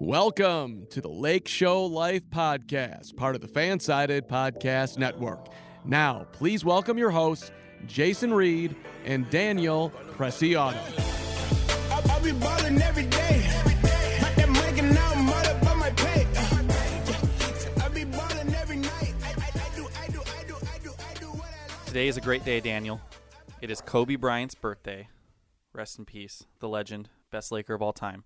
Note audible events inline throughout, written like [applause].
Welcome to the Lake Show Life Podcast, part of the Fansided Podcast Network. Now, please welcome your hosts, Jason Reed and Daniel Preciado. I'll be ballin' every day. But that mic and now I'm all up on my pay. I'll be ballin' every night. I, I, I do, I do, I do, I do, I do what I like. Today is a great day, Daniel. It is Kobe Bryant's birthday. Rest in peace, the legend, best Laker of all time.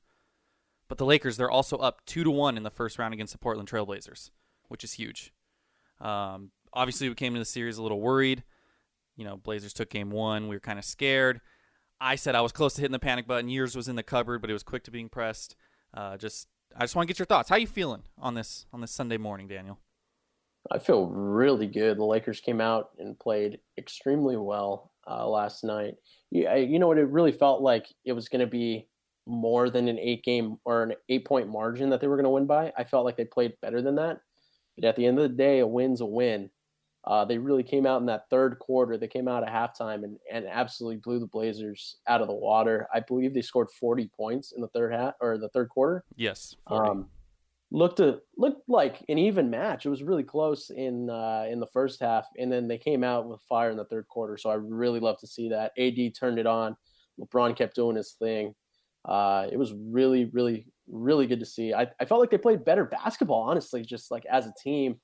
But the Lakers, they're also up two to one in the first round against the Portland Trailblazers, which is huge. Um, obviously, we came into the series a little worried. You know, Blazers took game one. We were kind of scared. I said I was close to hitting the panic button. Years was in the cupboard, but it was quick to being pressed. Uh, just, I just want to get your thoughts. How you feeling on this on this Sunday morning, Daniel? I feel really good. The Lakers came out and played extremely well uh, last night. You, I, you know what? It really felt like it was going to be more than an eight game or an eight point margin that they were going to win by. I felt like they played better than that. But at the end of the day, a win's a win. Uh, they really came out in that third quarter. They came out at halftime and, and absolutely blew the Blazers out of the water. I believe they scored 40 points in the third half or the third quarter. Yes. 40. Um, looked a, looked like an even match. It was really close in uh, in the first half, and then they came out with fire in the third quarter. So I really love to see that. AD turned it on. LeBron kept doing his thing. Uh, it was really, really, really good to see. I, I felt like they played better basketball, honestly, just like as a team,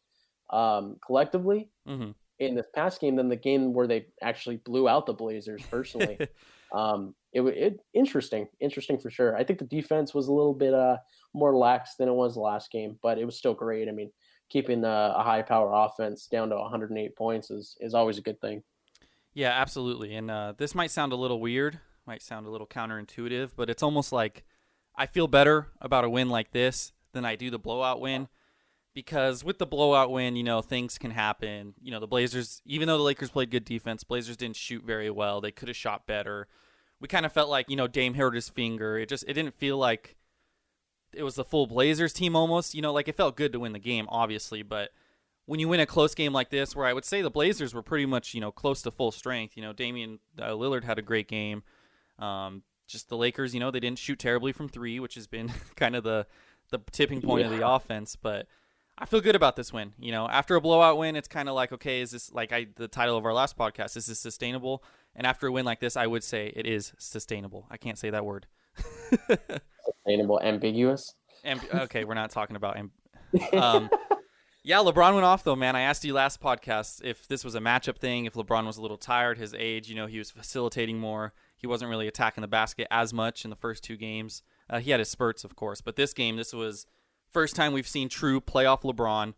um, collectively Mhm. in this past game than the game where they actually blew out the Blazers. Personally, [laughs] um, it wa- it interesting, interesting for sure. I think the defense was a little bit uh more lax than it was the last game, but it was still great. I mean, keeping uh, a high power offense down to 108 points is is always a good thing. Yeah, absolutely. And uh, this might sound a little weird, might sound a little counterintuitive, but it's almost like I feel better about a win like this than I do the blowout win. Because with the blowout win, you know, things can happen. You know, the Blazers, even though the Lakers played good defense, Blazers didn't shoot very well. They could have shot better. We kind of felt like, you know, Dame hurt his finger. It just, it didn't feel like it was the full Blazers team almost. You know, like it felt good to win the game, obviously, but when you win a close game like this, where I would say the Blazers were pretty much you know close to full strength. You know, Damian uh, Lillard had a great game. Um, just the Lakers, you know, they didn't shoot terribly from three, which has been [laughs] kind of the the tipping point of the offense. But I feel good about this win. You know, after a blowout win, it's kind of like okay, is this like I the title of our last podcast? Is this sustainable? And after a win like this, I would say it is sustainable. I can't say that word. [laughs] Sustainable, ambiguous. Amb- okay, we're not talking about. Amb- [laughs] um, yeah, LeBron went off though, man. I asked you last podcast if this was a matchup thing, if LeBron was a little tired, his age, you know, he was facilitating more. He wasn't really attacking the basket as much in the first two games. Uh, he had his spurts, of course, but this game, this was first time we've seen true playoff LeBron.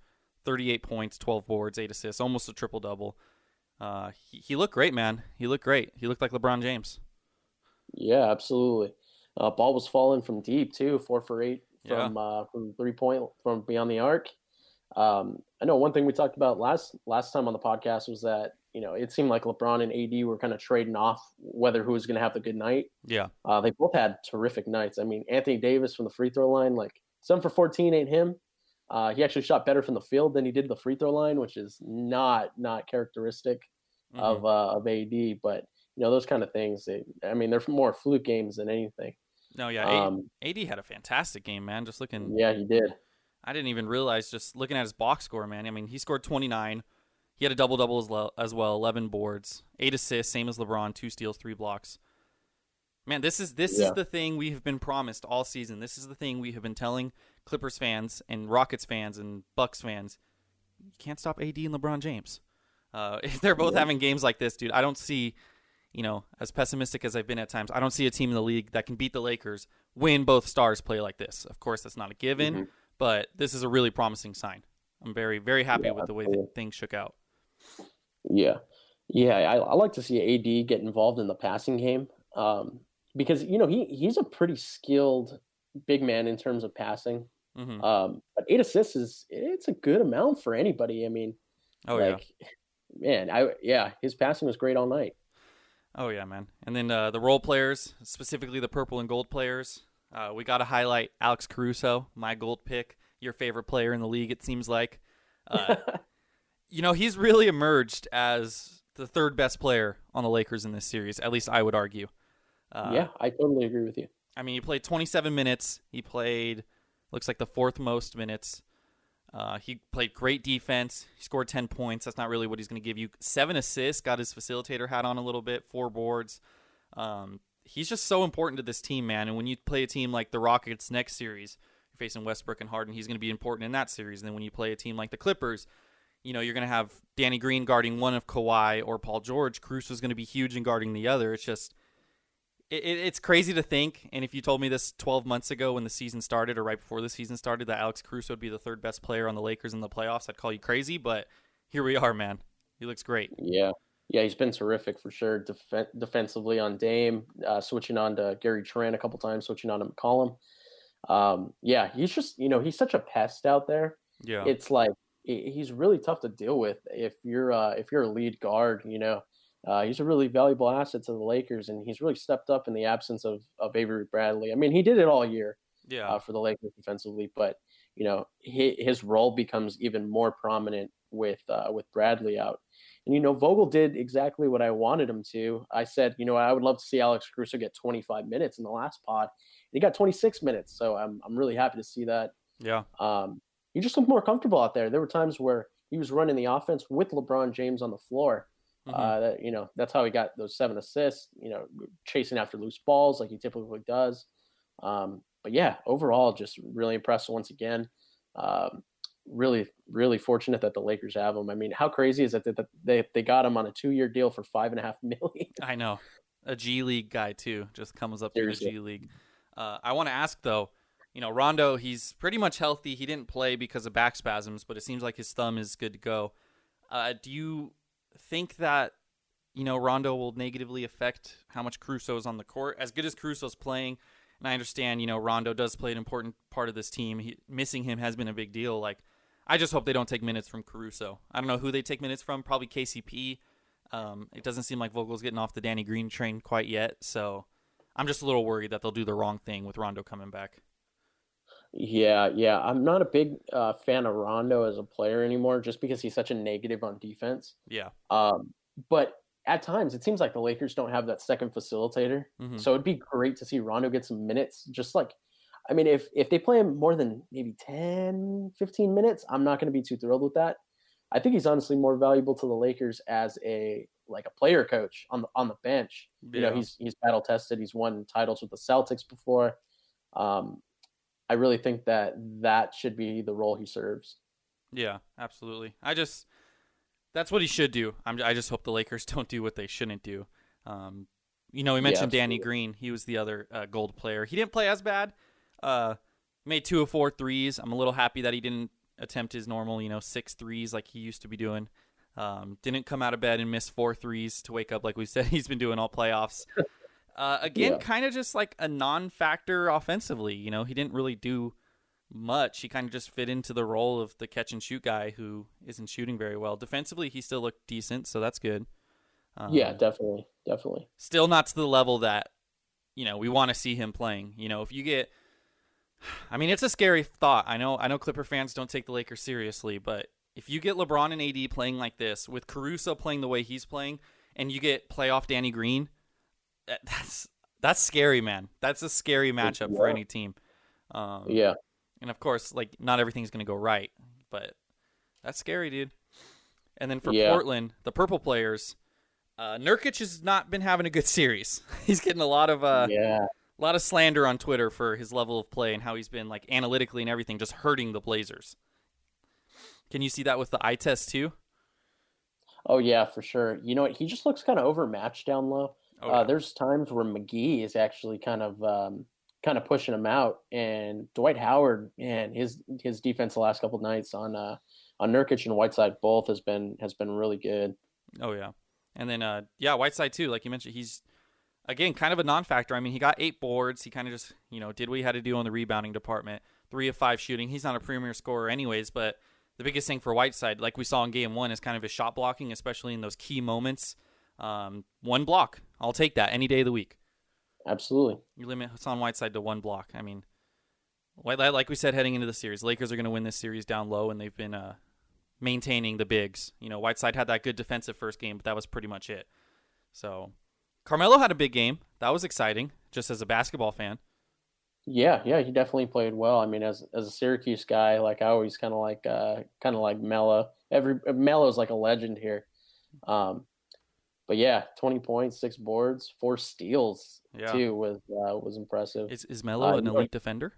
38 points, 12 boards, 8 assists, almost a triple double. Uh, he, he looked great, man. He looked great. He looked like LeBron James. Yeah, absolutely. Uh, ball was falling from deep too, four for eight Yeah. from uh, from three point from beyond the arc. Um, I know one thing we talked about last last time on the podcast was that you know it seemed like LeBron and AD were kind of trading off whether who was going to have the good night. Yeah. Uh, they both had terrific nights. I mean, Anthony Davis from the free throw line, like seven for fourteen, ain't him. Uh, he actually shot better from the field than he did the free throw line, which is not not characteristic Mhm. of uh, of AD. But you know those kind of things. They, I mean, they're more fluke games than anything. no, yeah. Um, AD had a fantastic game, man. Just looking yeah, he did. I didn't even realize just looking at his box score, man. I mean, he scored 29. He had a double double as, as well, 11 boards, eight assists, same as LeBron, two steals, three blocks. Man, this is this Yeah. is the thing we have been promised all season. This is the thing we have been telling Clippers fans and Rockets fans and Bucks fans. You can't stop AD and LeBron James. Uh, if [laughs] they're both having games like this, dude, I don't see, you know, as pessimistic as I've been at times, I don't see a team in the league that can beat the Lakers when both stars play like this. Of course, that's not a given, Mhm. but this is a really promising sign. I'm very, very happy Yeah, with the way things shook out. Yeah, yeah. I, I like to see AD get involved in the passing game um, because you know he he's a pretty skilled big man in terms of passing. hmm Um, but eight assists is it's a good amount for anybody. I mean, oh yeah, like, man, I yeah, his passing was great all night. oh yeah, man. And then uh, the role players, specifically the purple and gold players, uh, we got to highlight Alex Caruso, my gold pick, your favorite player in the league. It seems like. Uh, [laughs] you know, he's really emerged as the third best player on the Lakers in this series. At least I would argue. Uh, yeah, I totally agree with you. I mean, he played 27 minutes. He played Looks like the fourth most minutes. Uh, he played great defense. He scored 10 points. That's not really what he's going to give you. Seven assists, got his facilitator hat on a little bit, four boards. Um, he's just so important to this team, man. And when you play a team like the Rockets next series, you're facing Westbrook and Harden, he's going to be important in that series. And then when you play a team like the Clippers, you know, you're going to have Danny Green guarding one of Kawhi or Paul George. Caruso is going to be huge in guarding the other. It's just it, it's crazy to think. And if you told me this 12 months ago when the season started or right before the season started that Alex Caruso would be the third best player on the Lakers in the playoffs, I'd call you crazy. But here we are, man. He looks great. Yeah. Yeah, he's been terrific for sure. Def- defensively on Dame, uh, switching on to Gary Trent a couple times, switching on to McCollum. Um, yeah, he's just you know he's such a pest out there. Yeah, It's like he's really tough to deal with if you're uh, if you're a lead guard. You know, uh, he's a really valuable asset to the Lakers, and he's really stepped up in the absence of of Avery Bradley. I mean, he did it all year yeah, uh, for the Lakers defensively, but you know his, his role becomes even more prominent with uh, with Bradley out. And you know Vogel did exactly what I wanted him to. I said, you know, I would love to see Alex Caruso get 25 minutes in the last pod. And he got 26 minutes, so I'm I'm really happy to see that. yeah, Um, he just looked more comfortable out there. There were times where he was running the offense with LeBron James on the floor. Mhm. Uh, that, you know, that's how he got those seven assists. You know, chasing after loose balls like he typically does. Um, but yeah, overall, just really impressed once again. Um, really, really fortunate that the Lakers have him. I mean, how crazy is it that they they got him on a two year deal for five and a half [laughs] million? I know. A G League guy too, just comes up through the G League. Uh, I want to ask though, you know, Rondo, he's pretty much healthy. He didn't play because of back spasms, but it seems like his thumb is good to go. Uh, do you think that you know Rondo will negatively affect how much Caruso is on the court? As good as Caruso's playing, and I understand, you know, Rondo does play an important part of this team. He, missing him has been a big deal. Like, I just hope they don't take minutes from Caruso. I don't know who they take minutes from. Probably KCP. Um, it doesn't seem like Vogel's getting off the Danny Green train quite yet, so I'm just a little worried that they'll do the wrong thing with Rondo coming back. Yeah, yeah. I'm not a big uh, fan of Rondo as a player anymore, just because he's such a negative on defense. Yeah, Um, but at times, it seems like the Lakers don't have that second facilitator. Mhm. So it'd be great to see Rondo get some minutes. Just like, I mean, if if they play him more than maybe 10, 15 minutes, I'm not going to be too thrilled with that. I think he's honestly more valuable to the Lakers as a like a player coach on the on the bench. You know, he's he's battle tested. He's won titles with the Celtics before. Um, I really think that that should be the role he serves. yeah, absolutely. I just that's what he should do. I'm, I just hope the Lakers [laughs] don't do what they shouldn't do. Um, you know, we Yeah, mentioned Danny. Green. He was the other uh, gold player. He didn't play as bad. Uh, made two of four threes. I'm a little happy that he didn't attempt his normal, you know, six threes like he used to be doing. Um, didn't come out of bed and miss four threes to wake up like we said [laughs] he's been doing all playoffs. [laughs] Uh, again, Yeah. kind of just like a non-factor offensively. You know, he didn't really do much. He kind of just fit into the role of the catch and shoot guy who isn't shooting very well. Defensively, he still looked decent, so that's good. Um, yeah, definitely, definitely. still not to the level that you know we want to see him playing. You know, if you get, [sighs] I mean, it's a scary thought. I know, I know, Clipper fans don't take the Lakers seriously, but if you get LeBron and AD playing like this, with Caruso playing the way he's playing, and you get playoff Danny Green, that's that's scary, man. That's a scary matchup for any team. Um, Yeah, and of course, like not everything's gonna go right, but that's scary, dude. And then for Yeah. Portland, the purple players, uh, Nurkic has not been having a good series. [laughs] He's getting a lot of uh, yeah. a lot of slander on Twitter for his level of play and how he's been like analytically and everything, just hurting the Blazers. Can you see that with the eye test too? Oh yeah, for sure. You know what? He just looks kind of overmatched down low. Oh, uh, there's times where McGee is actually kind of um, kind of pushing him out, and Dwight Howard and his his defense the last couple nights on uh, on Nurkic and Whiteside both has been has been really good. Oh yeah, and then uh, yeah, Whiteside too. Like you mentioned, he's again kind of a non-factor. I mean, he got eight boards. He kind of just you know did what he had to do on the rebounding department. Three of five shooting. He's not a premier scorer anyways, but the biggest thing for Whiteside, like we saw in Game One, is kind of his shot blocking, especially in those key moments. Um, one block, I'll take that any day of the week. Absolutely. You limit Hassan Whiteside to one block. I mean, like like we said heading into the series, Lakers are going to win this series down low, and they've been uh, maintaining the bigs. You know, Whiteside had that good defensive first game, but that was pretty much it. So, Carmelo had a big game. That was exciting, just as a basketball fan. Yeah, yeah, he definitely played well. I mean, as as a Syracuse guy, like I always kind of like uh kind of like Melo. Every Melo's like a legend here. Um, but yeah, twenty points, six boards, four steals Yeah. too was uh, was impressive. Is is Melo Uh, an you know- elite defender?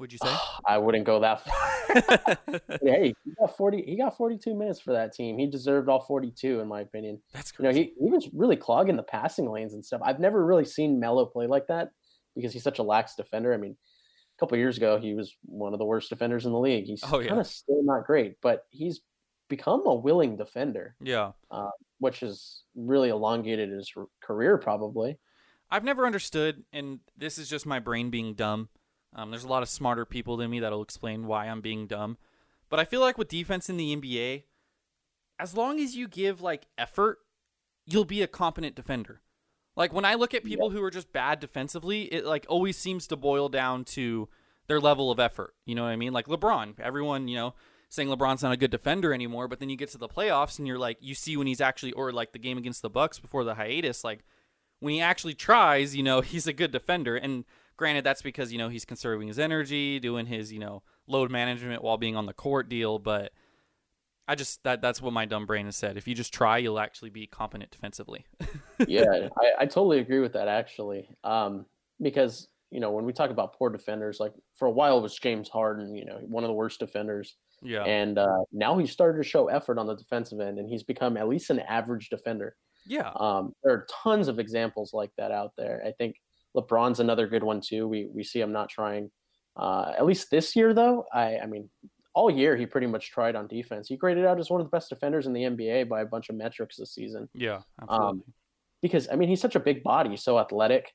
Would you say? [sighs] I wouldn't go that far. [laughs] Hey, he got forty. He got forty-two minutes for that team. He deserved all forty-two, in my opinion. That's You know, he, he was really clogging the passing lanes and stuff. I've never really seen Melo play like that because he's such a lax defender. I mean, a couple years ago, he was one of the worst defenders in the league. He's Oh, yeah. kind of still not great, but he's become a willing defender, yeah. Which has really elongated his career, probably. I've never understood, and this is just my brain being dumb. Um, there's a lot of smarter people than me that'll explain why I'm being dumb. But I feel like with defense in the NBA, as long as you give like effort, you'll be a competent defender. Like when I look at people who are just bad defensively, it like always seems to boil down to their level of effort. You know what I mean? Like LeBron, everyone, you know, saying LeBron's not a good defender anymore, but then you get to the playoffs and you're like you see when he's actually or like the game against the Bucks before the hiatus, like when he actually tries, you know, [laughs] he's a good defender. And granted, that's because, you know, he's conserving his energy, doing his, you know, load management while being on the court deal. But I just, that that's what my dumb brain has said. If you just try, you'll actually be competent defensively. [laughs] yeah, I, I totally agree with that actually. Um, because you know when we talk about poor defenders, like for a while it was James Harden, you know, one of the worst defenders, yeah. and uh, now he's started to show effort on the defensive end, and he's become at least an average defender. yeah. Um, there are tons of examples like that out there. I think LeBron's another good one too. We we see him not trying. Uh, at least this year, though, I I mean, all year he pretty much tried on defense. He graded out as one of the best defenders in the NBA by a bunch of metrics this season Yeah. Absolutely. because I mean he's such a big body, so athletic.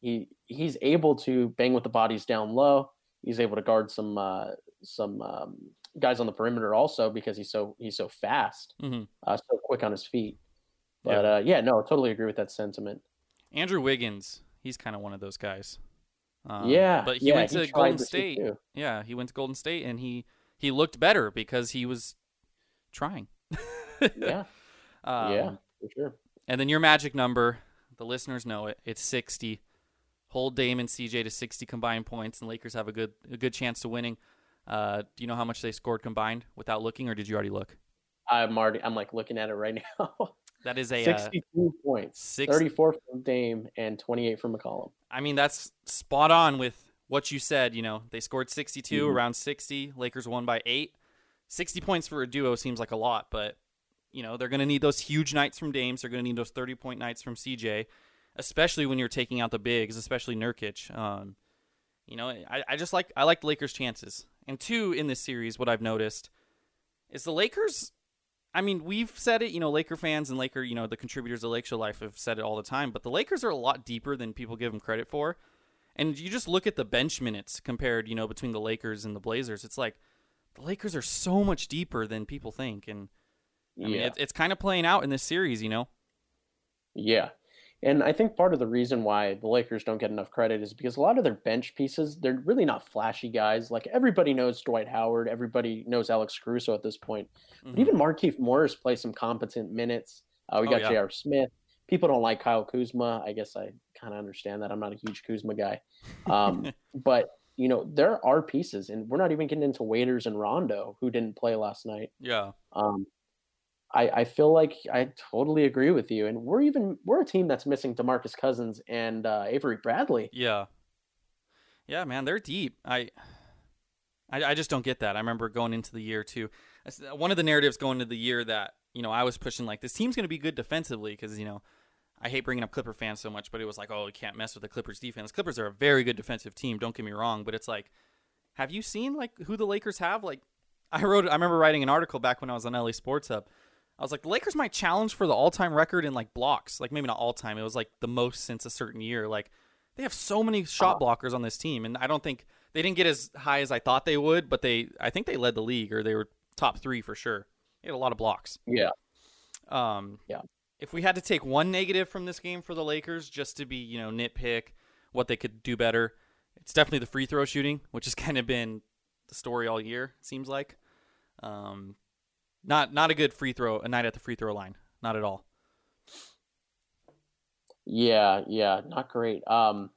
He he's able to bang with the bodies down low. He's able to guard some uh, some um, guys on the perimeter also because he's so he's so fast, hmm uh, so quick on his feet. Yeah. But uh, yeah, no, totally agree with that sentiment. Andrew Wiggins, he's kind of one of those guys. Um, yeah, But he yeah, went to tried Golden State. Yeah. He went to Golden State and he, he looked better because he was trying. Yeah, [laughs] Um, yeah, for sure. And then your magic number, the listeners know it. It's 60. Hold Dame and CJ to 60 combined points, and Lakers have a good a good chance to winning. Uh, do you know how much they scored combined without looking, or did you already look? I'm already I'm like looking at it right [laughs] now. That is a. Uh, 62 points, six- 34 from Dame and 28 from McCollum. I mean, that's spot on with what you said. You know, they scored 62, Mhm. around 60. Lakers won by eight. 60 points for a duo seems like a lot, but you know they're going to need those huge nights from Dame. They're going to need those 30 point nights from CJ, especially when you're taking out the bigs, especially Nurkic. Um, you know, I, I just like I like the Lakers' chances. And two in this series, what I've noticed is the Lakers. I mean, we've said it. You know, Laker fans and Laker, you know, the contributors of Lake Show Life have said it all the time. But the Lakers are a lot deeper than people give them credit for. And you just look at the bench minutes compared, you know, between the Lakers and the Blazers. It's like the Lakers are so much deeper than people think, and I mean, it, it's kind of playing out in this series. You know, Yeah. And I think part of the reason why the Lakers don't get enough credit is because a lot of their bench pieces, they're really not flashy guys. Like everybody knows Dwight Howard, everybody knows Alex Caruso at this point. But Mhm. even Markieff Morris plays some competent minutes. Uh, we Oh, got yeah. J.R. Smith. People don't like Kyle Kuzma. I guess I kind of understand that. I'm not a huge Kuzma guy. Um, [laughs] but, you know, there are pieces, and we're not even getting into Waiters and Rondo, who didn't play last night. yeah, Um, I, I feel like I totally agree with you, and we're even we're a team that's missing Demarcus Cousins and uh, Avery Bradley. yeah, yeah, man, they're deep. I, I, I just don't get that. I remember going into the year too. One of the narratives going into the year that you know I was pushing like this team's going to be good defensively because you know I hate bringing up Clipper fans so much, but it was like, oh, you can't mess with the Clippers defense. Clippers are a very good defensive team. Don't get me wrong, but it's like, have you seen like who the Lakers have? Like, I wrote, I remember writing an article back when I was on LA Sports Hub. I was like, the Lakers might challenge for the all-time record in like blocks. Like maybe not all-time. It was like the most since a certain year. Like they have so many shot blockers on this team, and I don't think they didn't get as high as I thought they would. But they, I think they led the league, or they were top three for sure. They had a lot of blocks. Yeah, Um, Yeah. If we had to take one negative from this game for the Lakers, just to be you know nitpick what they could do better, it's definitely the free throw shooting, which has [laughs] kind of been the story all year. It seems like, um, not not a good free throw a night at the free throw line, not at all. yeah, yeah, not great. Um,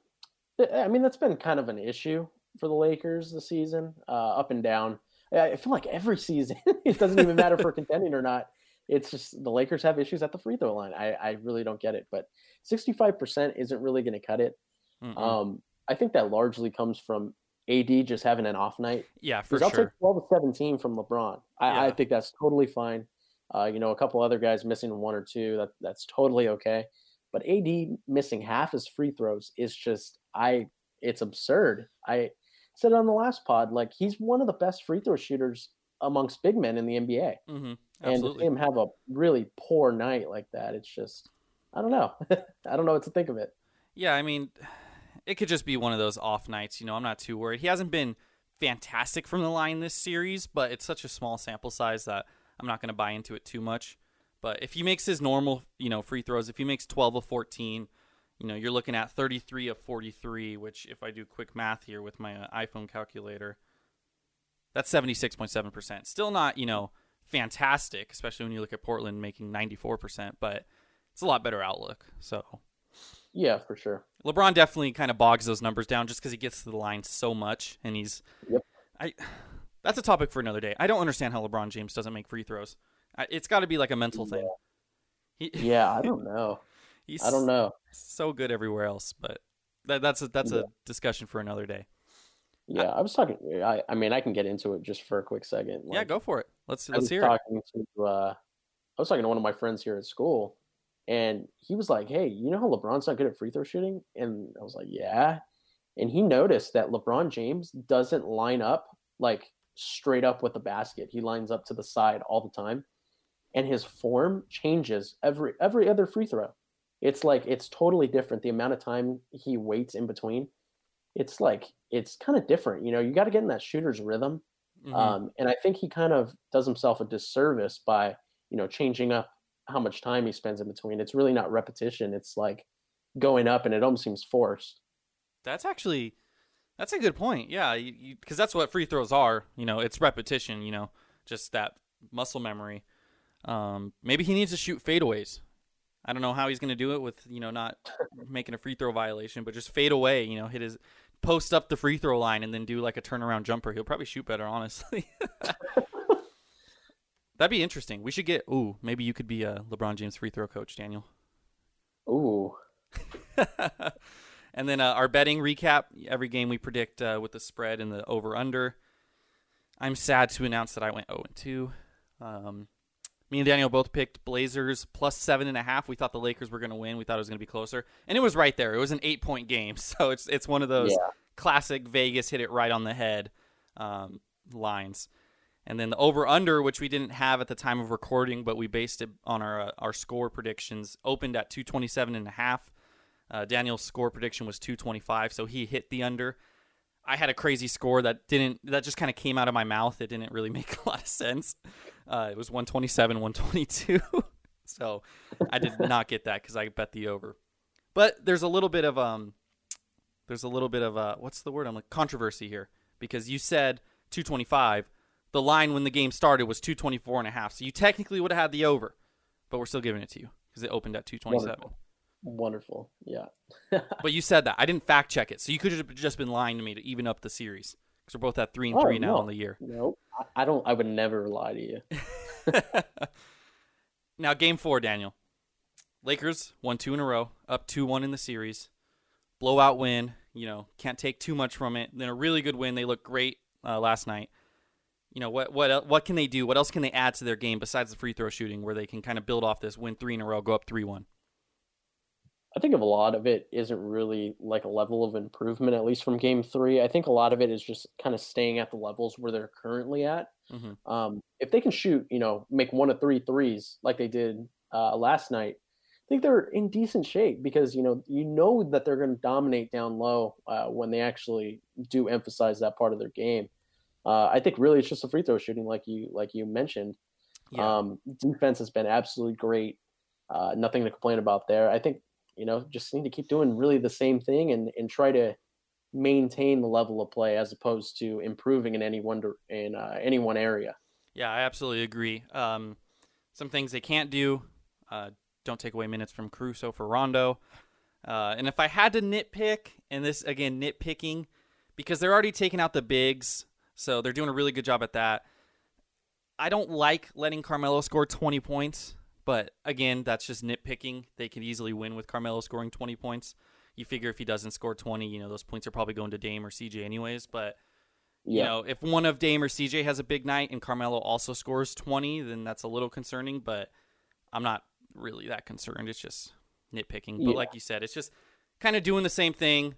I mean, that's been kind of an issue for the Lakers this season, uh, up and down. I feel like every season, [laughs] it doesn't even matter for contending or not. It's just the Lakers have issues at the free throw line. I, I really don't get it, but 65% isn't really going to cut it. Mm-mm. Um, I think that largely comes from AD just having an off night. yeah, for Because I'll sure. take 12 to 17 from LeBron. I, I think that's totally fine. Uh, you know, a couple other guys missing one or two, that that's totally okay. But AD missing half his free throws is just I it's absurd. I said it on the last pod, like he's one of the best free throw shooters amongst big men in the NBA. hmm And to Absolutely. see him have a really poor night like that, it's just I don't know. [laughs] I don't know what to think of it. Yeah, I mean, it could just be one of those off nights. You know, I'm not too worried. He hasn't been fantastic from the line this series, but it's such a small sample size that I'm not going to buy into it too much. But if he makes his normal, you know, free throws, if he makes 12 of 14, you know, you're looking at 33 of 43, which if I do quick math here with my uh, iPhone calculator, that's 76.7%. Still not, you know, fantastic, especially when you look at Portland making 94%, but it's a lot better outlook. So, Yeah, for sure. LeBron definitely kind of bogs those numbers down just because he gets to the line so much, and he's. Yep. I. [sighs] That's a topic for another day. I don't understand how LeBron James doesn't make free throws. I- It's got to be like a mental thing. He, [laughs] Yeah, I don't know. [laughs] he's I don't know. so good everywhere else, but that, that's a that's Yeah. a discussion for another day. Yeah, I was talking. I, I mean, I can get into it just for a quick second. yeah, go for it. Let's I let's hear it. talking to. Uh, I was talking to one of my friends here at school, and he was like, "Hey, you know how LeBron's not good at free throw shooting?" And I was like, "Yeah." And he noticed that LeBron James doesn't line up like straight up with the basket. He lines up to the side all the time, and his form changes every every other free throw. It's like it's totally different. The amount of time he waits in between, it's like it's kind of different. You know, you got to get in that shooter's rhythm. Mhm. Um, and I think he kind of does himself a disservice by, you know, changing up how much time he spends in between. It's really not repetition. It's like going up and it almost seems forced. That's actually that's a good point. Yeah, because that's what free throws are. You know, it's repetition. You know, just that muscle memory. Um, maybe he needs to shoot fadeaways. I don't know how he's going to do it with you know not [laughs] making a free throw violation, but just fade away. You know, hit his post up the free throw line and then do like a turnaround jumper. He'll probably shoot better, honestly. [laughs] [laughs] That'd be interesting. We should get. Ooh, maybe you could be a LeBron James free throw coach, Daniel. Ooh. [laughs] and then uh, our betting recap. Every game we predict uh, with the spread and the over under. I'm sad to announce that I went 0 and 2. Um, me and Daniel both picked Blazers plus seven and a half. We thought the Lakers were going to win. We thought it was going to be closer, and it was right there. It was an eight point game, [laughs] so it's it's one of those Yeah. classic Vegas hit it right on the head um, lines. And then the over under, which we didn't have at the time of recording, but we based it on our uh, our score predictions, opened at 227 and a half. Uh, Daniel's score prediction was 225, so he hit the under. I had a crazy score that didn't that just kind of came out of my mouth. It didn't really [laughs] make a lot of sense. Uh, it was 127, 122. [laughs] so I did not get that because I bet the over. But there's a little bit of um, there's a little bit of uh, what's the word? I'm like controversy here because you said 225. The line when the game started was 224 and a half. So you technically would have had the over, but we're still giving it to you because it opened at 227. Wonderful. Wonderful. Yeah. [laughs] But you said that. I didn't fact check it. So you could have just been lying to me to even up the series. Because we're both at 3 and Oh, 3 now no. on the year. Nope. I- I don't, I would never lie to you. [laughs] [laughs] now, game four, Daniel. Lakers won two in a row, up 2 1 in the series. Blowout win. You know, can't take too much from it. Then a really good win. They look great uh, last night. You know, what, what, what can they do? What else can they add to their game besides the free throw shooting where they can kind of build off this, win three in a row, go up 3 1? I think of a lot of it isn't really like a level of improvement, at least from game three. I think a lot of it is just kind of staying at the levels where they're currently at. Mhm. Um, if they can shoot, you know, make one of three threes like they did uh, last night, I think they're in decent shape because you know you know that they're going to dominate down low uh, when they actually do emphasize that part of their game. Uh, I think really it's just the free throw shooting, like you like you mentioned. Yeah. Um, defense has been absolutely great. Uh, nothing to complain about there. I think you know just need to keep doing really the same thing and and try to maintain the level of play as opposed to improving in any one in uh, any one area. Yeah, I absolutely agree. Um, some things they can't do. Uh, don't take away minutes from Caruso for Rondo. Uh, and if I had to nitpick, and this again nitpicking, because they're already taking out the bigs, so they're doing a really good job at that. I don't like letting Carmelo score 20 points, but again, that's just nitpicking. They could easily win with Carmelo scoring 20 points. You figure if he doesn't score 20, you know, those points are probably going to Dame or CJ anyways, but you know, if one of Dame or CJ has a big night and Carmelo also scores 20, then that's a little concerning, but I'm not really that concerned. It's just nitpicking. But Yeah. like you said, it's just kind of doing the same thing.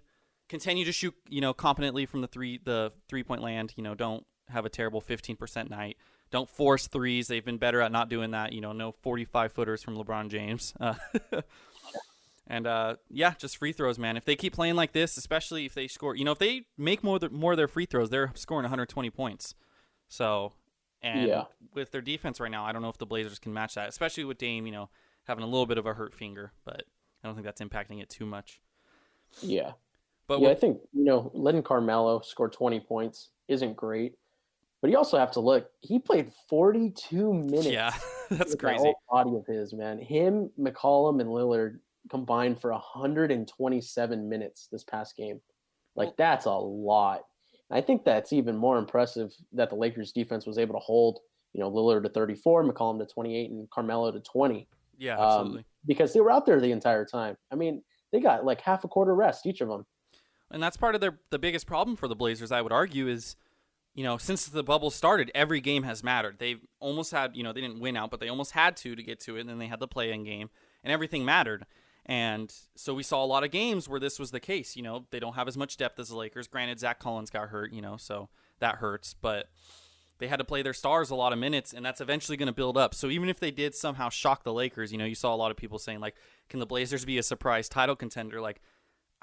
Continue to shoot, you know, competently from the three the three-point land, you know, don't have a terrible 15% night. Don't force threes. They've been better at not doing that, you know, no 45 footers from LeBron James. Uh, [laughs] And uh, yeah, just free throws, man. If they keep playing like this, especially if they score, you know, if they make more th- more of their free throws, they're scoring 120 points. So, and Yeah. with their defense right now, I don't know if the Blazers can match that, especially with Dame, you know, having a little bit of a hurt finger, but I don't think that's impacting it too much. Yeah. But yeah, I think you know letting Carmelo score 20 points isn't great, but you also have to look. He played 42 minutes. yeah, [laughs] that's that crazy. whole body of his man. Him, McCollum, and Lillard combined for 127 minutes this past game. Like that's a lot. I think that's even more impressive that the Lakers defense was able to hold. You know, Lillard to 34, McCollum to 28, and Carmelo to 20 Yeah, um, because they were out there the entire time. I mean, they got like half a quarter rest each of them. And that's part of their the biggest problem for the Blazers. I would argue is, you know, since the bubble started, every game has mattered. They've almost had, you know, they didn't win out, but they almost had to to get to it, and then they had the play-in game, and everything mattered. And so we saw a lot of games where this was the case. You know, they don't have as much depth as the Lakers. Granted, Zach Collins got hurt, you know, so that hurts, but they had to play their stars a lot of minutes, and that's eventually going to build up. So even if they did somehow shock the Lakers, you know, you saw a lot of people saying like, "Can the Blazers be a surprise title contender?" Like,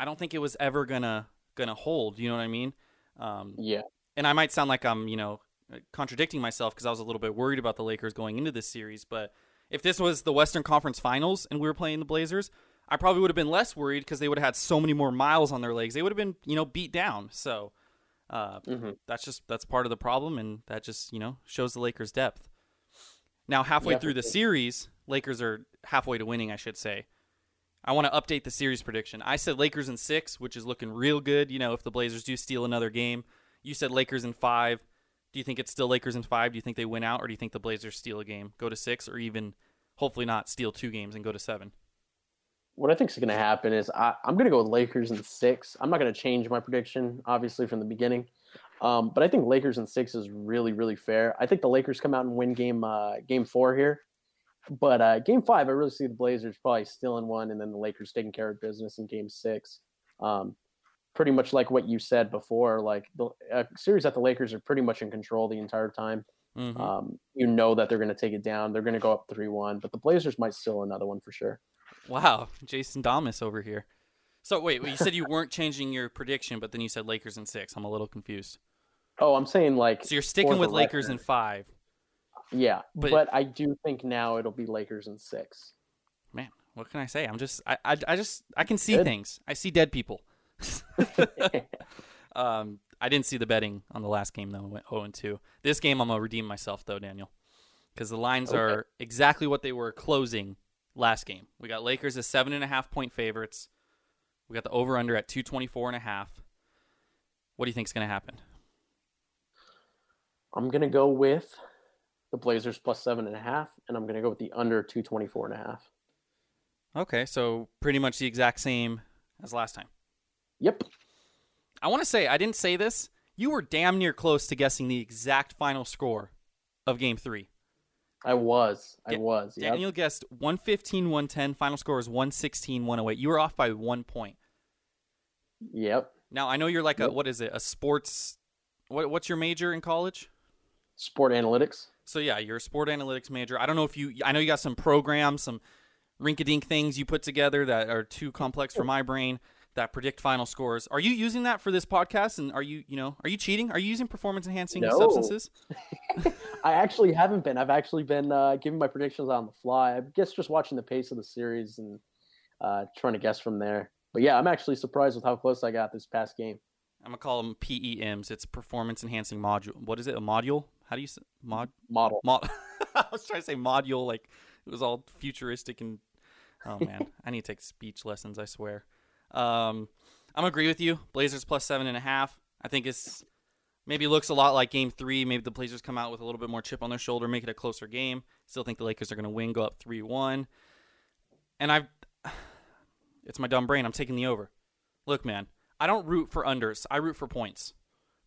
I don't think it was ever gonna gonna hold. You know what I mean? Um, Yeah. and I might sound like I'm, you know, contradicting myself because I was a little bit worried about the Lakers going into this series. But if this was the Western Conference Finals and we were playing the Blazers, I probably would have been less worried because they would have had so many more miles on their legs. They would have been, you know, beat down. So uh, Mhm. that's just that's part of the problem, and that just you know shows the Lakers' depth. Now, halfway Yeah, through the series, Lakers are halfway to winning, I should say. I want to update the series prediction. I said Lakers in six, which is looking real good. You know, if the Blazers do steal another game, you said Lakers in five. Do you think it's still Lakers in five? Do you think they win out, or do you think the Blazers steal a game, go to six, or even hopefully not steal two games and go to seven? What I think is going to happen is I, I'm going to go with Lakers in six. I'm not going to change my prediction, obviously, from the beginning. Um, but I think Lakers in six is really, really fair. I think the Lakers come out and win game uh, game four here. But uh, game five, I really see the Blazers probably stealing one, and then the Lakers taking care of business in game six. Um, pretty much like what you said before, like the uh, series that the Lakers are pretty much in control the entire time. Mhm. Um, you know that they're going to take it down. They're going to go up three one, but the Blazers might steal another one for sure. Wow, Jason Damas over here. So wait, you said you weren't changing your prediction, but then you said Lakers in six. I'm a little confused. Oh, I'm saying like So you're sticking with Lakers in five. Yeah, But- but, I do think now it'll be Lakers in six. Man, what can I say? I'm just I I, I just I can see Good. things. I see dead people. [laughs] [laughs] um, I didn't see the betting on the last game though. Went 0 and 2. This game I'm gonna redeem myself though, Daniel, because the lines Okay. are exactly what they were closing last game. We got Lakers as seven and a half point favorites. We got the over under at 224 and a half. What do you think is gonna happen? I'm gonna go with the Blazers plus seven and a half, and I'm gonna go with the under two twenty four and a half. Okay, so pretty much the exact same as last time. Yep. I want to say I didn't say this. You were damn near close to guessing the exact final score of Game Three. I was. I was. Yep. Daniel guessed 115 110. Final score is 116 108. You were off by one point. Yep. Now, I know you're like a, Yep. what is it, a sports, what, what's your major in college? Sport analytics. So, yeah, you're a sport analytics major. I don't know if you, I know you got some programs, some rinky-dink things you put together that are too complex for my brain that predict final scores. Are you using that for this podcast? And are you, you know, are you cheating? Are you using performance enhancing No. substances? [laughs] [laughs] I actually haven't been. I've actually been uh, giving my predictions on the fly. I guess just watching the pace of the series and uh, trying to guess from there. But yeah, I'm actually surprised with how close I got this past game. I'm gonna call them PEMs. It's performance enhancing module. What is it? A module? How do you say mod? Model. Mod. [laughs] I was trying to say module like it was all futuristic and Oh man, I need to take speech lessons. I swear. Um, I'm agree with you. Blazers plus seven and a half. I think it's maybe looks a lot like Game Three. Maybe the Blazers come out with a little bit more chip on their shoulder, make it a closer game. Still think the Lakers are going to win, go up three one. And I've, [sighs] it's my dumb brain. I'm taking the over. Look, man, I don't root for unders. I root for points.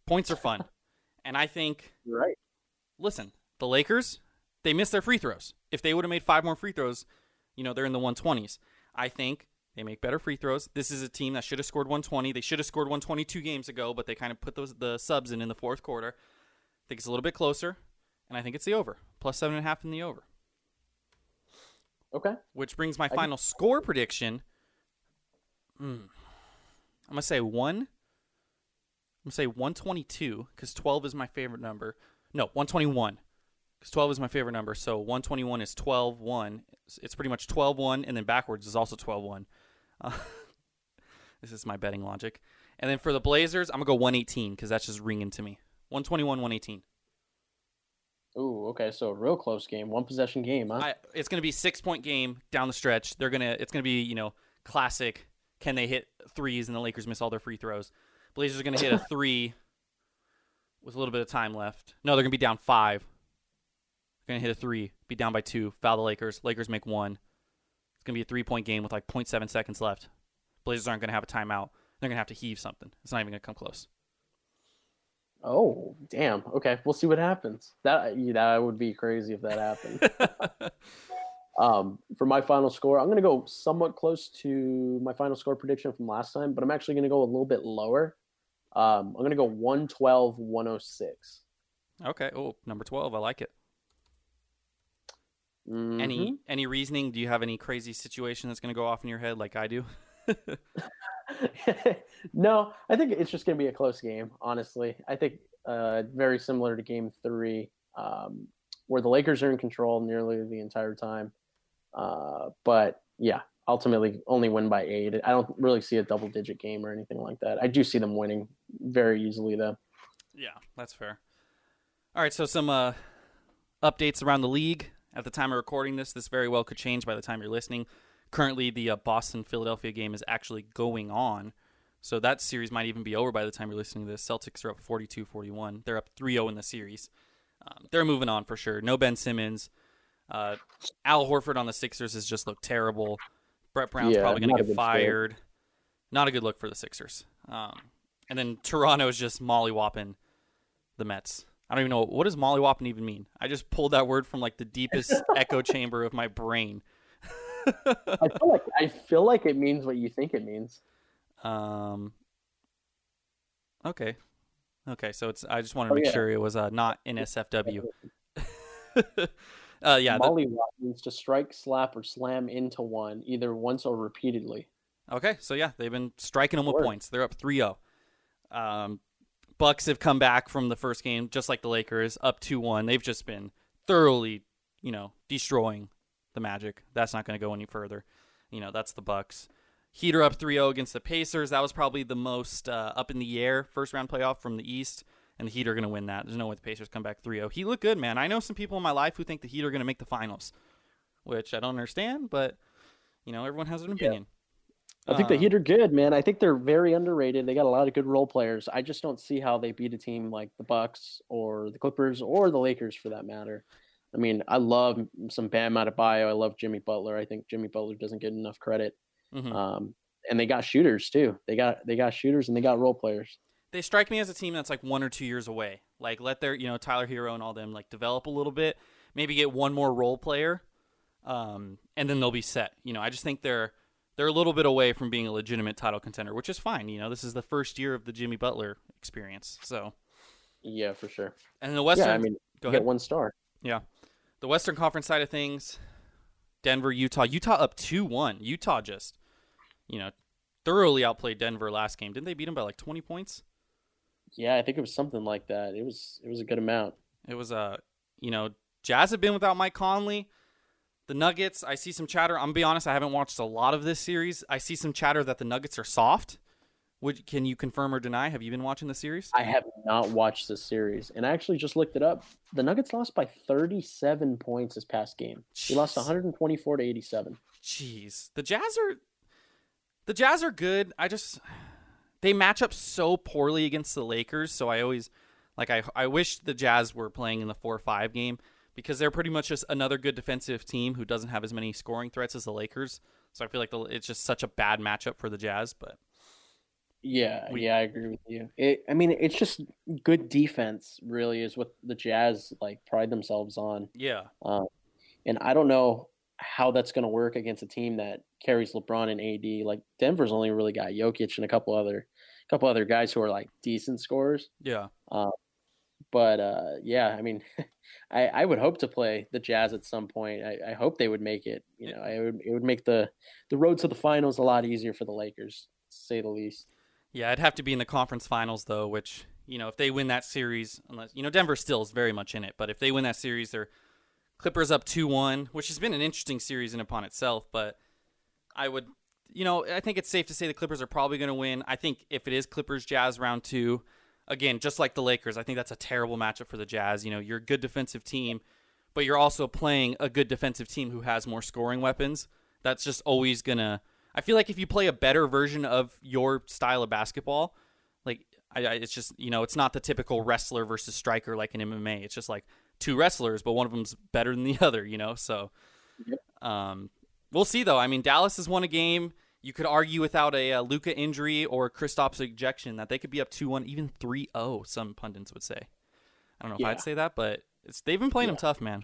Points are fun, and I think You're right. Listen, the Lakers, they missed their free throws. If they would have made five more free throws, you know, they're in the 120s. I think they make better free throws. This is a team that should have scored 120. They should have scored 122 games ago, but they kind of put those the subs in in the fourth quarter. I think it's a little bit closer, and I think it's the over. Plus seven and a half in the over. Okay. Which brings my can- final score prediction. Hmm. I'm gonna say one. I'm gonna say 122 because 12 is my favorite number. No, 121 because 12 is my favorite number. So 121 is 12 1. It's- pretty much 12 1, and then backwards is also 12 1. Uh, [laughs] this is my betting logic. And then for the Blazers, I'm gonna go 118 because that's just ringing to me. 121 118. Ooh, okay. So a real close game, one possession game, huh? I, it's going to be six point game down the stretch. They're gonna it's gonna be you know classic. Can they hit threes and the Lakers miss all their free throws? Blazers are gonna hit a [laughs] three with a little bit of time left. No, they're gonna be down five. They're gonna hit a three, be down by two, foul the Lakers. Lakers make one. It's gonna be a three point game with like 0.7 seconds left. Blazers aren't gonna have a timeout. They're gonna have to heave something. It's not even gonna come close. oh, damn. Okay, we'll see what happens. That that would be crazy if that happened. [laughs] um, for my final score, I'm gonna go somewhat close to my final score prediction from last time, but I'm actually gonna go a little bit lower. Um, I'm gonna go 112, 106. okay. Oh, number 12. I like it. Mhm. Any any reasoning? Do you have any crazy situation that's gonna go off in your head like I do? [laughs] no, I think it's just going to be a close game. Honestly, I think uh, very similar to Game Three, um, where the Lakers are in control nearly the entire time. Uh, but yeah, ultimately only win by eight. I don't really see a double-digit game or anything like that. I do see them winning very easily, though. Yeah, that's fair. All right, so some uh, updates around the league. At the time of recording this, this very well could change by the time you're listening. Currently, the uh, Boston Philadelphia game is actually going on. So that series might even be over by the time you're listening to this. Celtics are up 42 41. They're up 3 0 in the series. Um, they're moving on for sure. No Ben Simmons. Uh, Al Horford on the Sixers has just looked terrible. Brett Brown's Yeah, probably going to get fired. Not a good look for the Sixers. Um, and then Toronto is just mollywopping the Nets. I don't even know what does mollywopping even mean. I just pulled that word from like the deepest [laughs] echo chamber of my brain. I feel like I feel like it means what you think it means. Um. Okay. Okay, so it's. I just wanted to Oh, make yeah. sure it was uh, not NSFW. [laughs] uh, yeah. the- Mollywop means to strike, slap, or slam into one, either once or repeatedly. Okay, so yeah, they've been striking them with Word. points. They're up 3-0. Um, Bucks have come back from the first game, just like the Lakers, up 2-1. They've just been thoroughly, you know, destroying the Magic. That's not going to go any further. You know, that's the Bucks. Heater up 3-0 against the Pacers. That was probably the most uh, up in the air first round playoff from the East, and the Heat are going to win that. There's no way the Pacers come back 3-0. Heat look good, man. I know some people in my life who think the Heat are going to make the finals, which I don't understand, but you know, everyone has an opinion. I think the Uh, Heat are good, man. I think they're very underrated. They got a lot of good role players. I just don't see how they beat a team like the Bucks or the Clippers or the Lakers for that matter. I mean, I love some Bam Adebayo. I love Jimmy Butler. I think Jimmy Butler doesn't get enough credit. mhm. Um, and they got shooters too. They got they got shooters and they got role players. They strike me as a team that's like one or two years away. Like let their you know Tyler Herro and all them like develop a little bit, maybe get one more role player, um, and then they'll be set. You know, I just think they're they're a little bit away from being a legitimate title contender, which is fine. You know, this is the first year of the Jimmy Butler experience. So, Yeah, for sure. and the Western, yeah, I mean, go get ahead. one star. Yeah, the Western Conference side of things, Denver, Utah, Utah up two one. Utah just, you know, thoroughly outplayed Denver last game. Didn't they beat them by like twenty points? Yeah, I think it was something like that. It was it was a good amount. It was uh, you know, Jazz have been without Mike Conley. The Nuggets, I see some chatter. I'm gonna be honest, I haven't watched a lot of this series. I see some chatter that the Nuggets are soft, Would can you confirm or deny? Have you been watching the series? I have not watched the series, and I actually just looked it up. The Nuggets lost by 37 points this past game. They lost 124 to 87. Jeez, the Jazz are the Jazz are good. I just they match up so poorly against the Lakers, so I always like I I wish the Jazz were playing in the 4-5 game because they're pretty much just another good defensive team who doesn't have as many scoring threats as the Lakers. So I feel like the, it's just such a bad matchup for the Jazz, but Yeah, We- yeah, I agree with you. It, I mean, it's just good defense. Really, is what the Jazz like pride themselves on. yeah. Um, and I don't know how that's going to work against a team that carries LeBron and AD. Like Denver's only really got Jokic and a couple other, couple other guys who are like decent scorers. Yeah. But uh, yeah, I mean, [laughs] I, I would hope to play the Jazz at some point. I, I hope they would make it. You know, it would it would make the the road to the finals a lot easier for the Lakers, to say the least. Yeah, I'd have to be in the conference finals though, which you know if they win that series, unless you know Denver still is very much in it, but if they win that series, they're Clippers up two one, which has been an interesting series in upon itself. But I would, you know, I think it's safe to say the Clippers are probably going to win. I think if it is Clippers Jazz round two, again, just like the Lakers, I think that's a terrible matchup for the Jazz. You know, you're a good defensive team, but you're also playing a good defensive team who has more scoring weapons. That's just always gonna. I feel like if you play a better version of your style of basketball, like I, I, it's just you know it's not the typical wrestler versus striker like in MMA. It's just like two wrestlers, but one of them's better than the [laughs] other. You know, so um, we'll see though. I mean, Dallas has won a game. You could argue without a, uh Luka injury or Kristaps ejection that they could be up two one, even 3-0, Some pundits would say. I don't know if Yeah. I'd say that, but it's they've been playing them tough, man.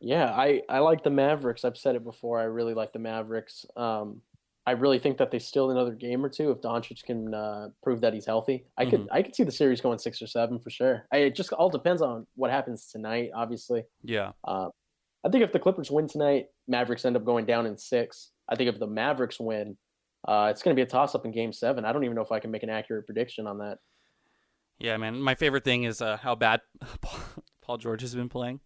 Yeah, I, I like the Mavericks. I've said it before. I really like the Mavericks. Um, I really think that they still another game or two if Doncic can uh, prove that he's healthy. I could I could see the series going six or seven for sure. I, it just all depends on what happens tonight. Obviously, Yeah, uh, I think if the Clippers win tonight, Mavericks end up going down in six. I think if the Mavericks win, uh, it's going to be a toss up in Game Seven. I don't even know if I can make an accurate prediction on that. yeah, man. My favorite thing is uh, how bad [laughs] Paul George has been playing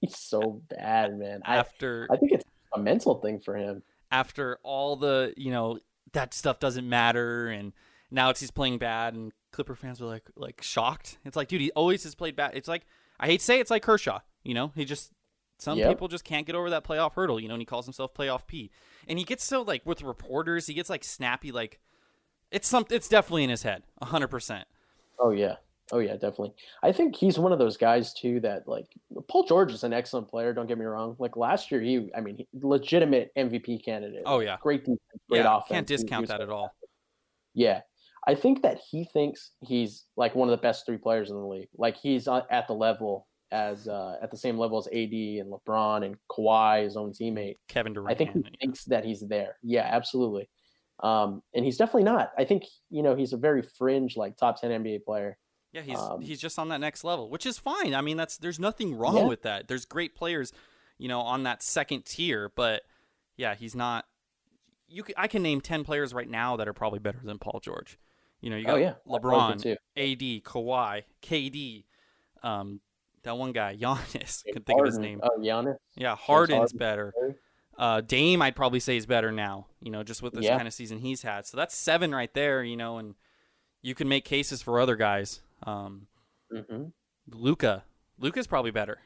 He's so bad, man. I after I think it's a mental thing for him. after all the you know that stuff doesn't matter and now it's he's playing bad and Clipper fans are like like shocked. It's like dude, he always has played bad. It's like I hate to say it, it's like Kershaw. You know, he just some Yep. people just can't get over that playoff hurdle. You know, and he calls himself playoff P. And he gets so like with reporters, he gets like snappy. Like it's some, it's definitely in his head, hundred percent. Oh yeah. Oh yeah, definitely. I think he's one of those guys too that like Paul George is an excellent player. Don't get me wrong. Like last year, he I mean, he, legitimate MVP candidate. Oh, yeah. great defense, great Yeah, offense. can't discount that at all. Yeah, I think that he thinks he's like one of the best three players in the league. Like he's uh, at the level as uh, at the same level as AD and LeBron and Kawhi, his own teammate. Kevin Durant. I think he yeah. thinks that he's there. Yeah, absolutely. Um, and he's definitely not. I think you know he's a very fringe, like top ten NBA player. Yeah, he's Um, he's just on that next level, which is fine. I mean, that's there's nothing wrong Yeah. with that. There's great players, you know, on that second tier, but yeah, he's not. You, can, I can name ten players right now that are probably better than Paul George. You know, you got Oh yeah, LeBron. AD, Kawhi, KD, um, that one guy, Giannis. Couldn't think of his name. Oh, Giannis. Yeah, Harden's Harden. better. Uh, Dame, I'd probably say is better now. You know, just with this Yeah. kind of season he's had. So that's seven right there. You know, and you can make cases for other guys. Um, hmm Luka, Luka's probably better.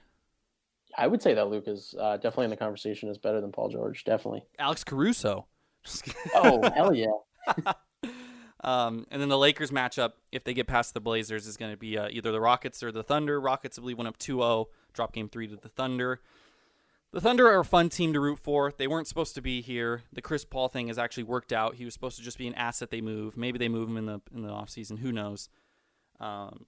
I would say that Luke is uh, definitely in the conversation. Is better than Paul George. Definitely. Alex Caruso. [laughs] Oh hell yeah. [laughs] um, and then the Lakers matchup, if they get past the Blazers, is going to be uh, either the Rockets or the Thunder. Rockets, I believe, went up 2-0, drop game three to the Thunder. The Thunder are a fun team to root for. They weren't supposed to be here. The Chris Paul thing has actually worked out. He was supposed to just be an asset they move. Maybe they move him in the in the offseason. Who knows? Um,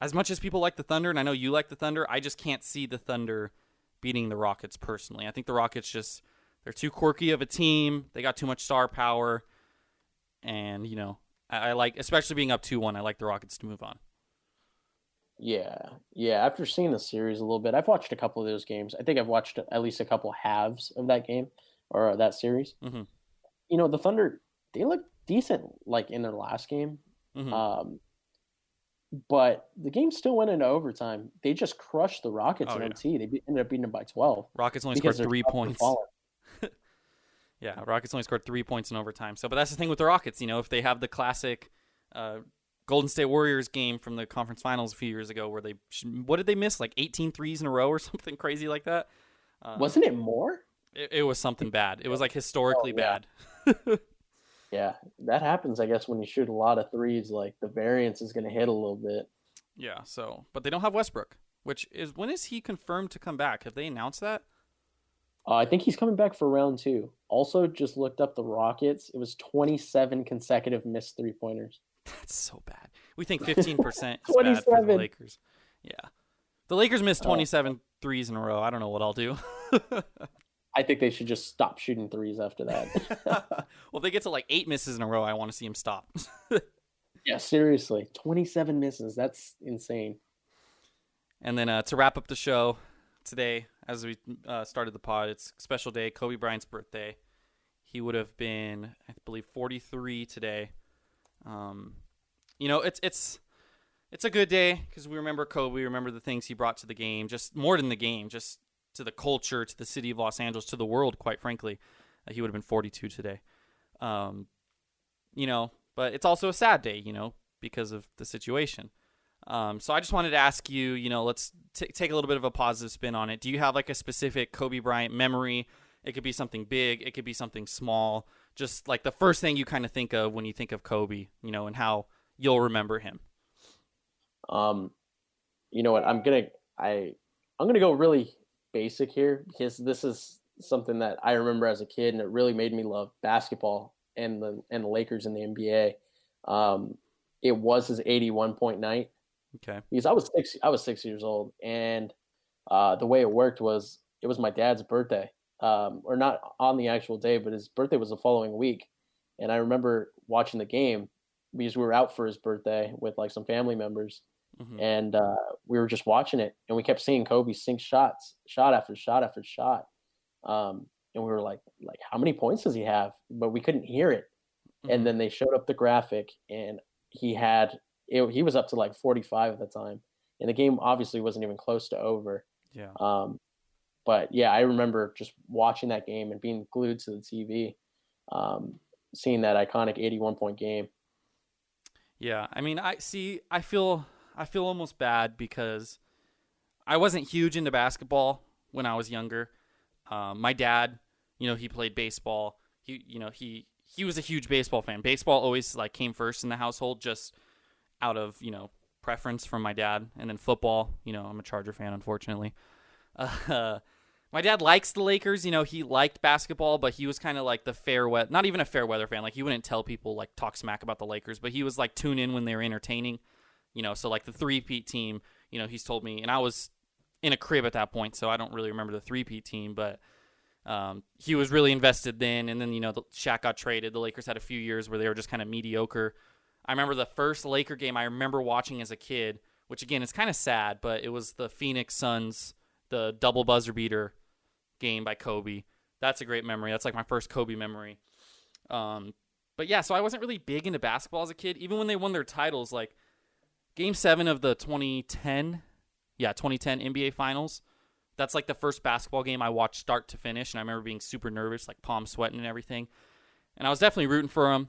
as much as people like the Thunder, and I know you like the Thunder, I just can't see the Thunder beating the Rockets personally. I think the Rockets just they're too quirky of a team. They got too much star power, and you know I, I like, especially being up two one. I like the Rockets to move on. Yeah, yeah. After seeing the series a little bit, I've watched a couple of those games. I think I've watched at least a couple halves of that game or that series. Mhm. You know, the Thunder they look decent like in their last game, Mhm. um, but the game still went into overtime. They just crushed the Rockets Oh, in yeah. OT. They ended up beating them by twelve Rockets only scored three points. falling. Yeah, Rockets only scored three points in overtime. So, but that's the thing with the Rockets. You know, if they have the classic uh, Golden State Warriors game from the conference finals a few years ago, where they what did they miss like 18 threes in a row or [laughs] something crazy like that? Uh, Wasn't it more? it, it was something bad. It was like historically Oh, yeah. bad. [laughs] Yeah, that happens. I guess when you shoot a lot of threes, like the variance is going to hit a little bit. Yeah. So, but they don't have Westbrook, which is when is he confirmed to come back? Have they announced that? Uh, I think he's coming back for round two. Also, just looked up the Rockets. It was 27 consecutive missed three pointers. That's so bad. We think 15% is [laughs] bad for the 27. Lakers. Yeah. The Lakers missed Oh. 27 threes in a row. I don't know what I'll do. [laughs] I think they should just stop shooting threes after that. [laughs] well, if they get to like eight misses in a row, I want to see him stop. yeah, seriously, 27 misses. That's insane. and then uh, to wrap up the show today, as we uh, started the pod, it's special day, Kobe Bryant's birthday. He would have been, I believe, 43 today. Um, you know, it's it's it's a good day because we remember Kobe, we remember the things he brought to the game, just more than the game, just to the culture, to the city of Los Angeles, to the world. Quite frankly, uh, he would have been 42 today. Um, you know, but it's also a sad day, you know, because of the situation. Um, so I just wanted to ask you, you know, let's t- take a little bit of a positive spin on it. Do you have like a specific Kobe Bryant memory? It could be something big, it could be something small. Just like the first thing you kind of think of when you think of Kobe, you know, and how you'll remember him. Um, you know what? I'm gonna I I'm gonna go really basic here because this is something that I remember as a kid, and it really made me love basketball and the and the Lakers in the NBA. Um, it was his 81 point night Okay. because I was six I was six years old, and uh, the way it worked was it was my dad's birthday, um, or not on the actual day, but his birthday was the following week, and I remember watching the game because we were out for his birthday with like some family members, Mhm. and uh, we were just watching it, and we kept seeing Kobe sink shots, shot after shot after shot, um, and we were like, like how many points does he have? But we couldn't hear it, Mhm. and then they showed up the graphic, and he had it, he was up to like 45 at the time, and the game obviously wasn't even close to over. Yeah. Um, but yeah, I remember just watching that game and being glued to the TV, um, seeing that iconic 81 point game. Yeah, I mean, I see. I feel I feel almost bad because I wasn't huge into basketball when I was younger. Um, my dad, you know, he played baseball. He, you know, he he was a huge baseball fan. Baseball always like came first in the household, just out of you know preference from my dad. And then football, you know, I'm a Charger fan, unfortunately. [laughs] Uh, my dad likes the Lakers. You know, he liked basketball, but he was kind of like the fair weather, not even a fair weather fan. Like he wouldn't tell people like talk smack about the Lakers, but he was like tune in when they were entertaining. You know, so like the three peat team. You know, he's told me, and I was in a crib at that point, so I don't really remember the three peat team, but. Um, he was really invested then, and then you know the Shaq got traded. The Lakers had a few years where they were just kind of mediocre. I remember the first Laker game I remember watching as a kid, which again is kind of sad, but it was the Phoenix Suns, the double buzzer beater game by Kobe. That's a great memory. That's like my first Kobe memory. Um, but yeah, so I wasn't really big into basketball as a kid. Even when they won their titles, like Game Seven of the 2010, yeah, 2010 NBA Finals. That's like the first basketball game I watched start to finish, and I remember being super nervous, like palm sweating and everything. And I was definitely rooting for them.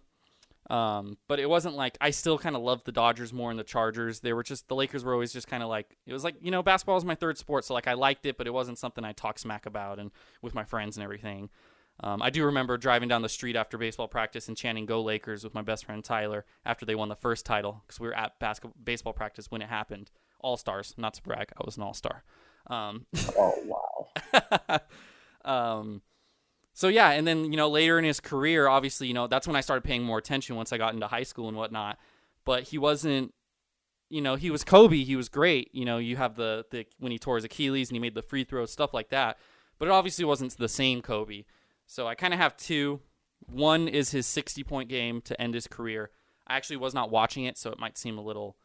Um, but it wasn't like I still kind of loved the Dodgers more than the Chargers. They were just the Lakers were always just kind of like it was like you know basketball was my third sport, so like I liked it, but it wasn't something I talk smack about and with my friends and everything. Um, I do remember driving down the street after baseball practice and chanting "Go Lakers" with my best friend Tyler after they won the first title because we were at basketball baseball practice when it happened. All stars, not to brag, I was an all star. Um, Oh wow! [laughs] um, so yeah, and then you know later in his career, obviously, you know that's when I started paying more attention once I got into high school and whatnot. But he wasn't, you know, he was Kobe. He was great. You know, you have the the when he tore his Achilles and he made the free throws, stuff like that. But it obviously wasn't the same Kobe. So I kind of have two. One is his 60 point game to end his career. I actually was not watching it, so it might seem a little,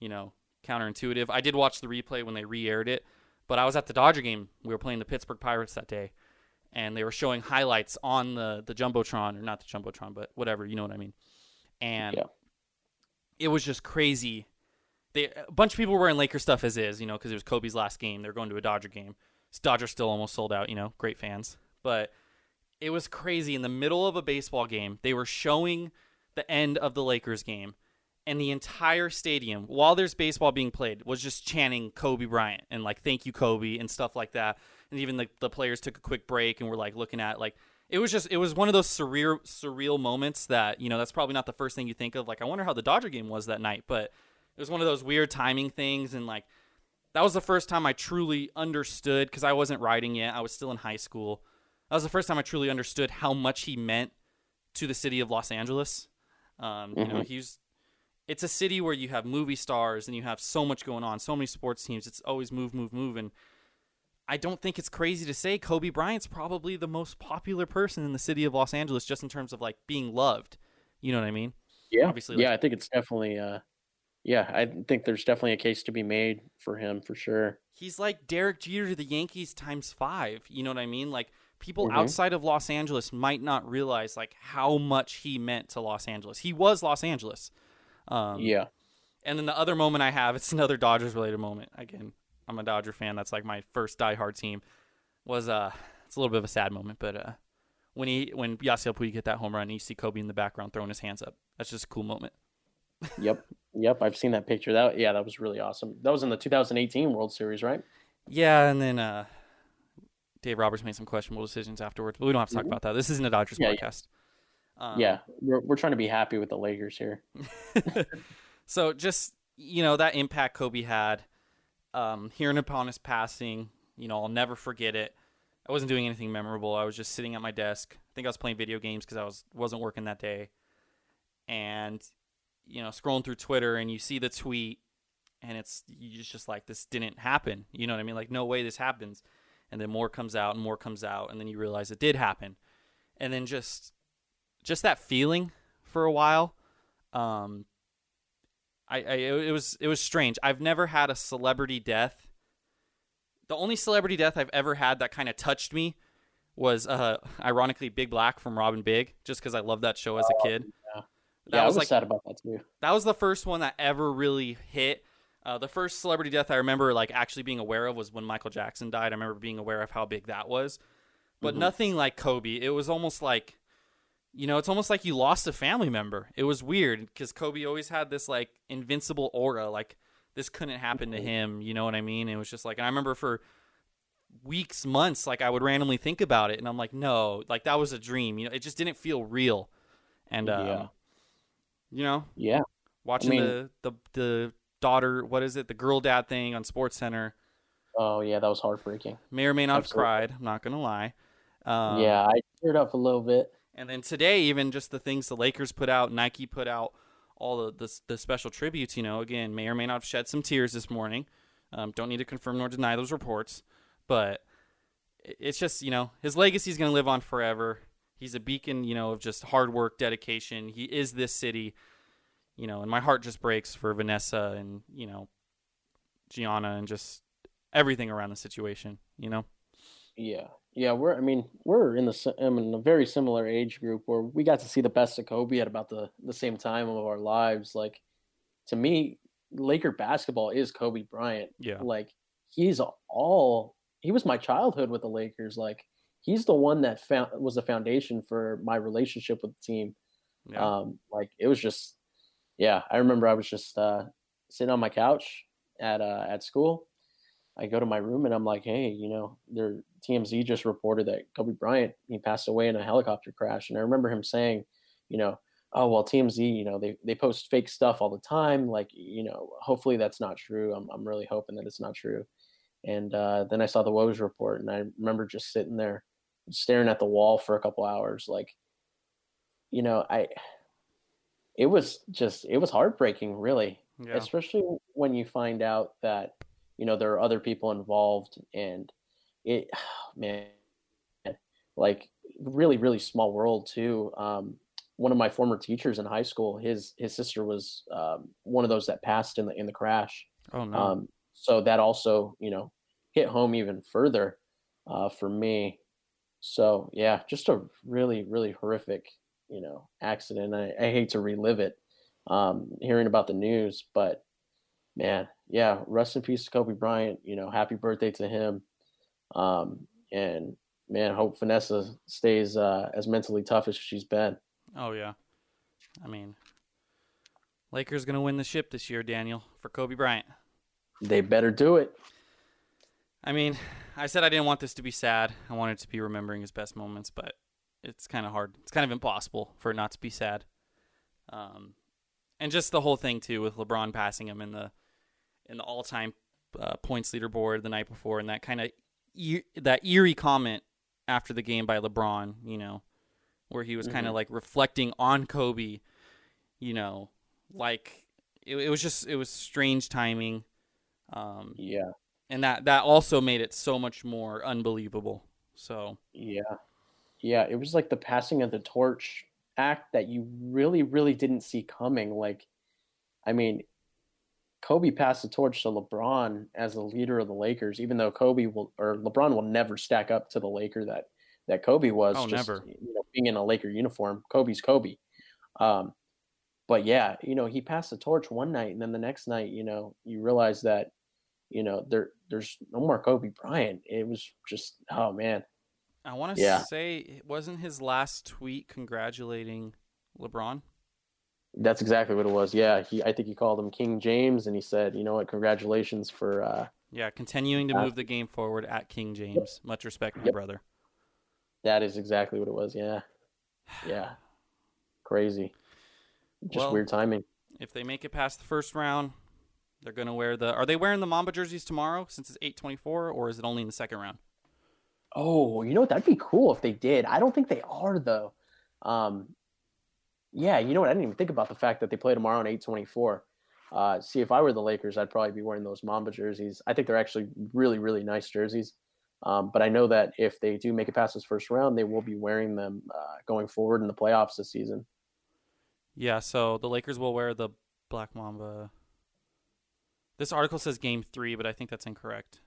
you know, counterintuitive. I did watch the replay when they re-aired it, but I was at the Dodger game. We were playing the Pittsburgh Pirates that day, and they were showing highlights on the the jumbotron or not the jumbotron, but whatever, you know what I mean. And Yeah. it was just crazy. They a bunch of people were wearing Laker stuff as is, you know, because it was Kobe's last game. They're going to a Dodger game. Dodgers still almost sold out, you know, great fans, but it was crazy. In the middle of a baseball game, they were showing the end of the Lakers game, and the entire stadium, while there's baseball being played, was just chanting Kobe Bryant and like "Thank you, Kobe" and stuff like that. And even the the players took a quick break and were like looking at like it was just it was one of those surreal surreal moments that you know that's probably not the first thing you think of. Like I wonder how the Dodger game was that night, but it was one of those weird timing things and like that was the first time I truly understood because I wasn't writing yet. I was still in high school. That was the first time I truly understood how much he meant to the city of Los Angeles. Um, You know, he's it's a city where you have movie stars and you have so much going on, so many sports teams. It's always move, move, move, and I don't think it's crazy to say Kobe Bryant's probably the most popular person in the city of Los Angeles, just in terms of like being loved. You know what I mean? Yeah, Obviously, yeah, I think it's definitely. Uh, yeah, I think there's definitely a case to be made for him for sure. he's like Derek Jeter to the Yankees times five. You know what I mean? Like people Mhm. outside of Los Angeles might not realize like how much he meant to Los Angeles. He was Los Angeles. Um, yeah, And then the other moment I have, it's another Dodgers related moment. Again, I'm a Dodger fan. That's like my first diehard team. Was uh, it's a little bit of a sad moment, but uh, when he when Yasiel Puig hit that home run, and you see Kobe in the background throwing his hands up. That's just a cool moment. [laughs] yep, yep. I've seen that picture. That yeah, that was really awesome. That was in the 2018 World Series, right? Yeah, and then uh, Dave Roberts made some questionable decisions afterwards, but we don't have to talk Mhm. about that. This isn't a Dodgers Yeah, yeah. podcast. Um, yeah, we're we're trying to be happy with the Lakers here. [laughs] so just you know that impact Kobe had, um, hearing upon his passing, you know I'll never forget it. I wasn't doing anything memorable. I was just sitting at my desk. I think I was playing video games because I was wasn't working that day, and you know scrolling through Twitter and you see the tweet, and it's you just like this didn't happen. You know what I mean? Like no way this happens, and then more comes out and more comes out, and then you realize it did happen, and then just just that feeling for a while. Um, I, I it was it was strange. I've never had a celebrity death. The only celebrity death I've ever had that kind of touched me was uh ironically Big Black from Rob & Big, just because I loved that show as a kid. yeah. That yeah, I was was like sad about that too. that was the first one that ever really hit. Uh, the first celebrity death I remember like actually being aware of was when Michael Jackson died. I remember being aware of how big that was, but Mhm. nothing like Kobe. It was almost like, you know, it's almost like you lost a family member. It was weird because Kobe always had this like invincible aura, like this couldn't happen to Mhm. him. You know what I mean? It was just like, and I remember for weeks, months, like I would randomly think about it, and I'm like, no, like that was a dream. You know, it just didn't feel real, and um, Yeah. you know, Yeah, watching mean- the, the the daughter what is it the girl dad thing on sports center oh yeah, that was heartbreaking. may or may not Absolutely. have cried i'm not gonna lie um, yeah, I teared up a little bit. And then today even just the things the lakers put out nike put out all the the, the special tributes you know again may or may not have shed some tears this morning. Um, don't need to confirm nor deny those reports. But it's just you know his legacy is going to live on forever. He's a beacon you know of just hard work dedication. He is this city. You know and my heart just breaks for vanessa and you know gianna and just everything around the situation you know? Yeah, yeah, we're. I mean, we're in the um, in a very similar age group where we got to see the best of Kobe at about the the same time of our lives. Like, to me, Laker basketball is Kobe Bryant. yeah Like, he's all. He was my childhood with the Lakers. Like, he's the one that found was the foundation for my relationship with the team. yeah Um, like it was just, yeah. I remember I was just uh, sitting on my couch at uh, at school. I go to my room and I'm like, hey, you know, their TMZ just reported that Kobe Bryant he passed away in a helicopter crash, and I remember him saying, you know, oh well, TMZ, you know, they they post fake stuff all the time. Like, you know, hopefully that's not true. I'm I'm really hoping that it's not true. And uh, then I saw the Woj report, and I remember just sitting there staring at the wall for a couple hours, like, you know, I it was just it was heartbreaking really yeah especially when you find out that you know there are other people involved and it [sighs] man like really really small world too um one of my former teachers in high school his his sister was um, one of those that passed in the in the crash oh no um, so that also, you know, hit home even further uh, for me. So yeah, just a really, really horrific, you know, accident. I, I hate to relive it, um, hearing about the news, but man, yeah, rest in peace to Kobe Bryant. You know, happy birthday to him. Um, and man, hope Vanessa stays uh, as mentally tough as she's been. Oh yeah. I mean, Lakers gonna win the ship this year, Daniel, for Kobe Bryant. They better do it. I mean, I said I didn't want this to be sad. I wanted to be remembering his best moments, but it's kind of hard. It's kind of impossible for it not to be sad. Um, and just the whole thing too with LeBron passing him in the in the all time uh, points leaderboard the night before, and that kind of e- that eerie comment after the game by LeBron, you know, where he was kind of like reflecting on Kobe, you know, like it, it was just it was strange timing. Um, Yeah, and that that also made it so much more unbelievable. So yeah, yeah. It was like the passing of the torch act that you really, really didn't see coming. Like, I mean, Kobe passed the torch to LeBron as the leader of the Lakers, even though Kobe will or LeBron will never stack up to the Laker that that Kobe was. Oh, just, never. You know, being in a Laker uniform, Kobe's Kobe. Um, but yeah, you know, he passed the torch one night, and then the next night, you know, you realize that, you know, there there's no more Kobe Bryant. It was just, oh man, I want to Yeah. say it wasn't his last tweet congratulating LeBron. That's exactly what it was. Yeah, he I think he called him King James, and he said, "You know what? Congratulations for." Uh, Yeah, continuing to Uh, move the game forward at King James. Much respect, my Yep. brother. that is exactly what it was. Yeah, [sighs] yeah, crazy. Just Well- weird timing. If they make it past the first round, they're gonna wear the. Are they wearing the Mamba jerseys tomorrow? Since it's eight twenty four, or is it only in the second round? Oh, you know what? That'd be cool if they did. I don't think they are though. Um, yeah, you know what? I didn't even think about the fact that they play tomorrow on eight twenty four. Uh, see, if I were the Lakers, I'd probably be wearing those Mamba jerseys. I think they're actually really, really nice jerseys. Um, but I know that if they do make it past this first round, they will be wearing them uh, going forward in the playoffs this season. Yeah, so the Lakers will wear the Black Mamba. This article says game three, but I think that's incorrect.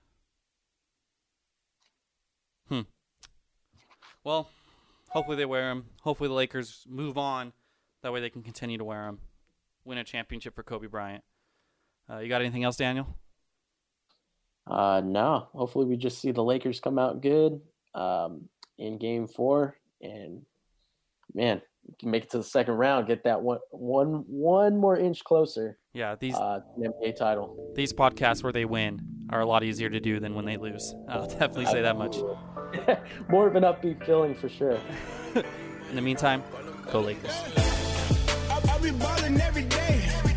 Hmm. Well, hopefully they wear them. Hopefully the Lakers move on. That way they can continue to wear them. Win a championship for Kobe Bryant. Uh, you got anything else, Daniel? Uh, no, hopefully we just see the Lakers come out good um, in Game Four, and man, we can make it to the second round, get that one, one, one more inch closer Yeah, these uh, the NBA title. these podcasts where they win are a lot easier to do than when they lose. I'll [laughs] definitely say that much. [laughs] more of an upbeat feeling for sure. [laughs] In the meantime, go Lakers. Be ballin' every day.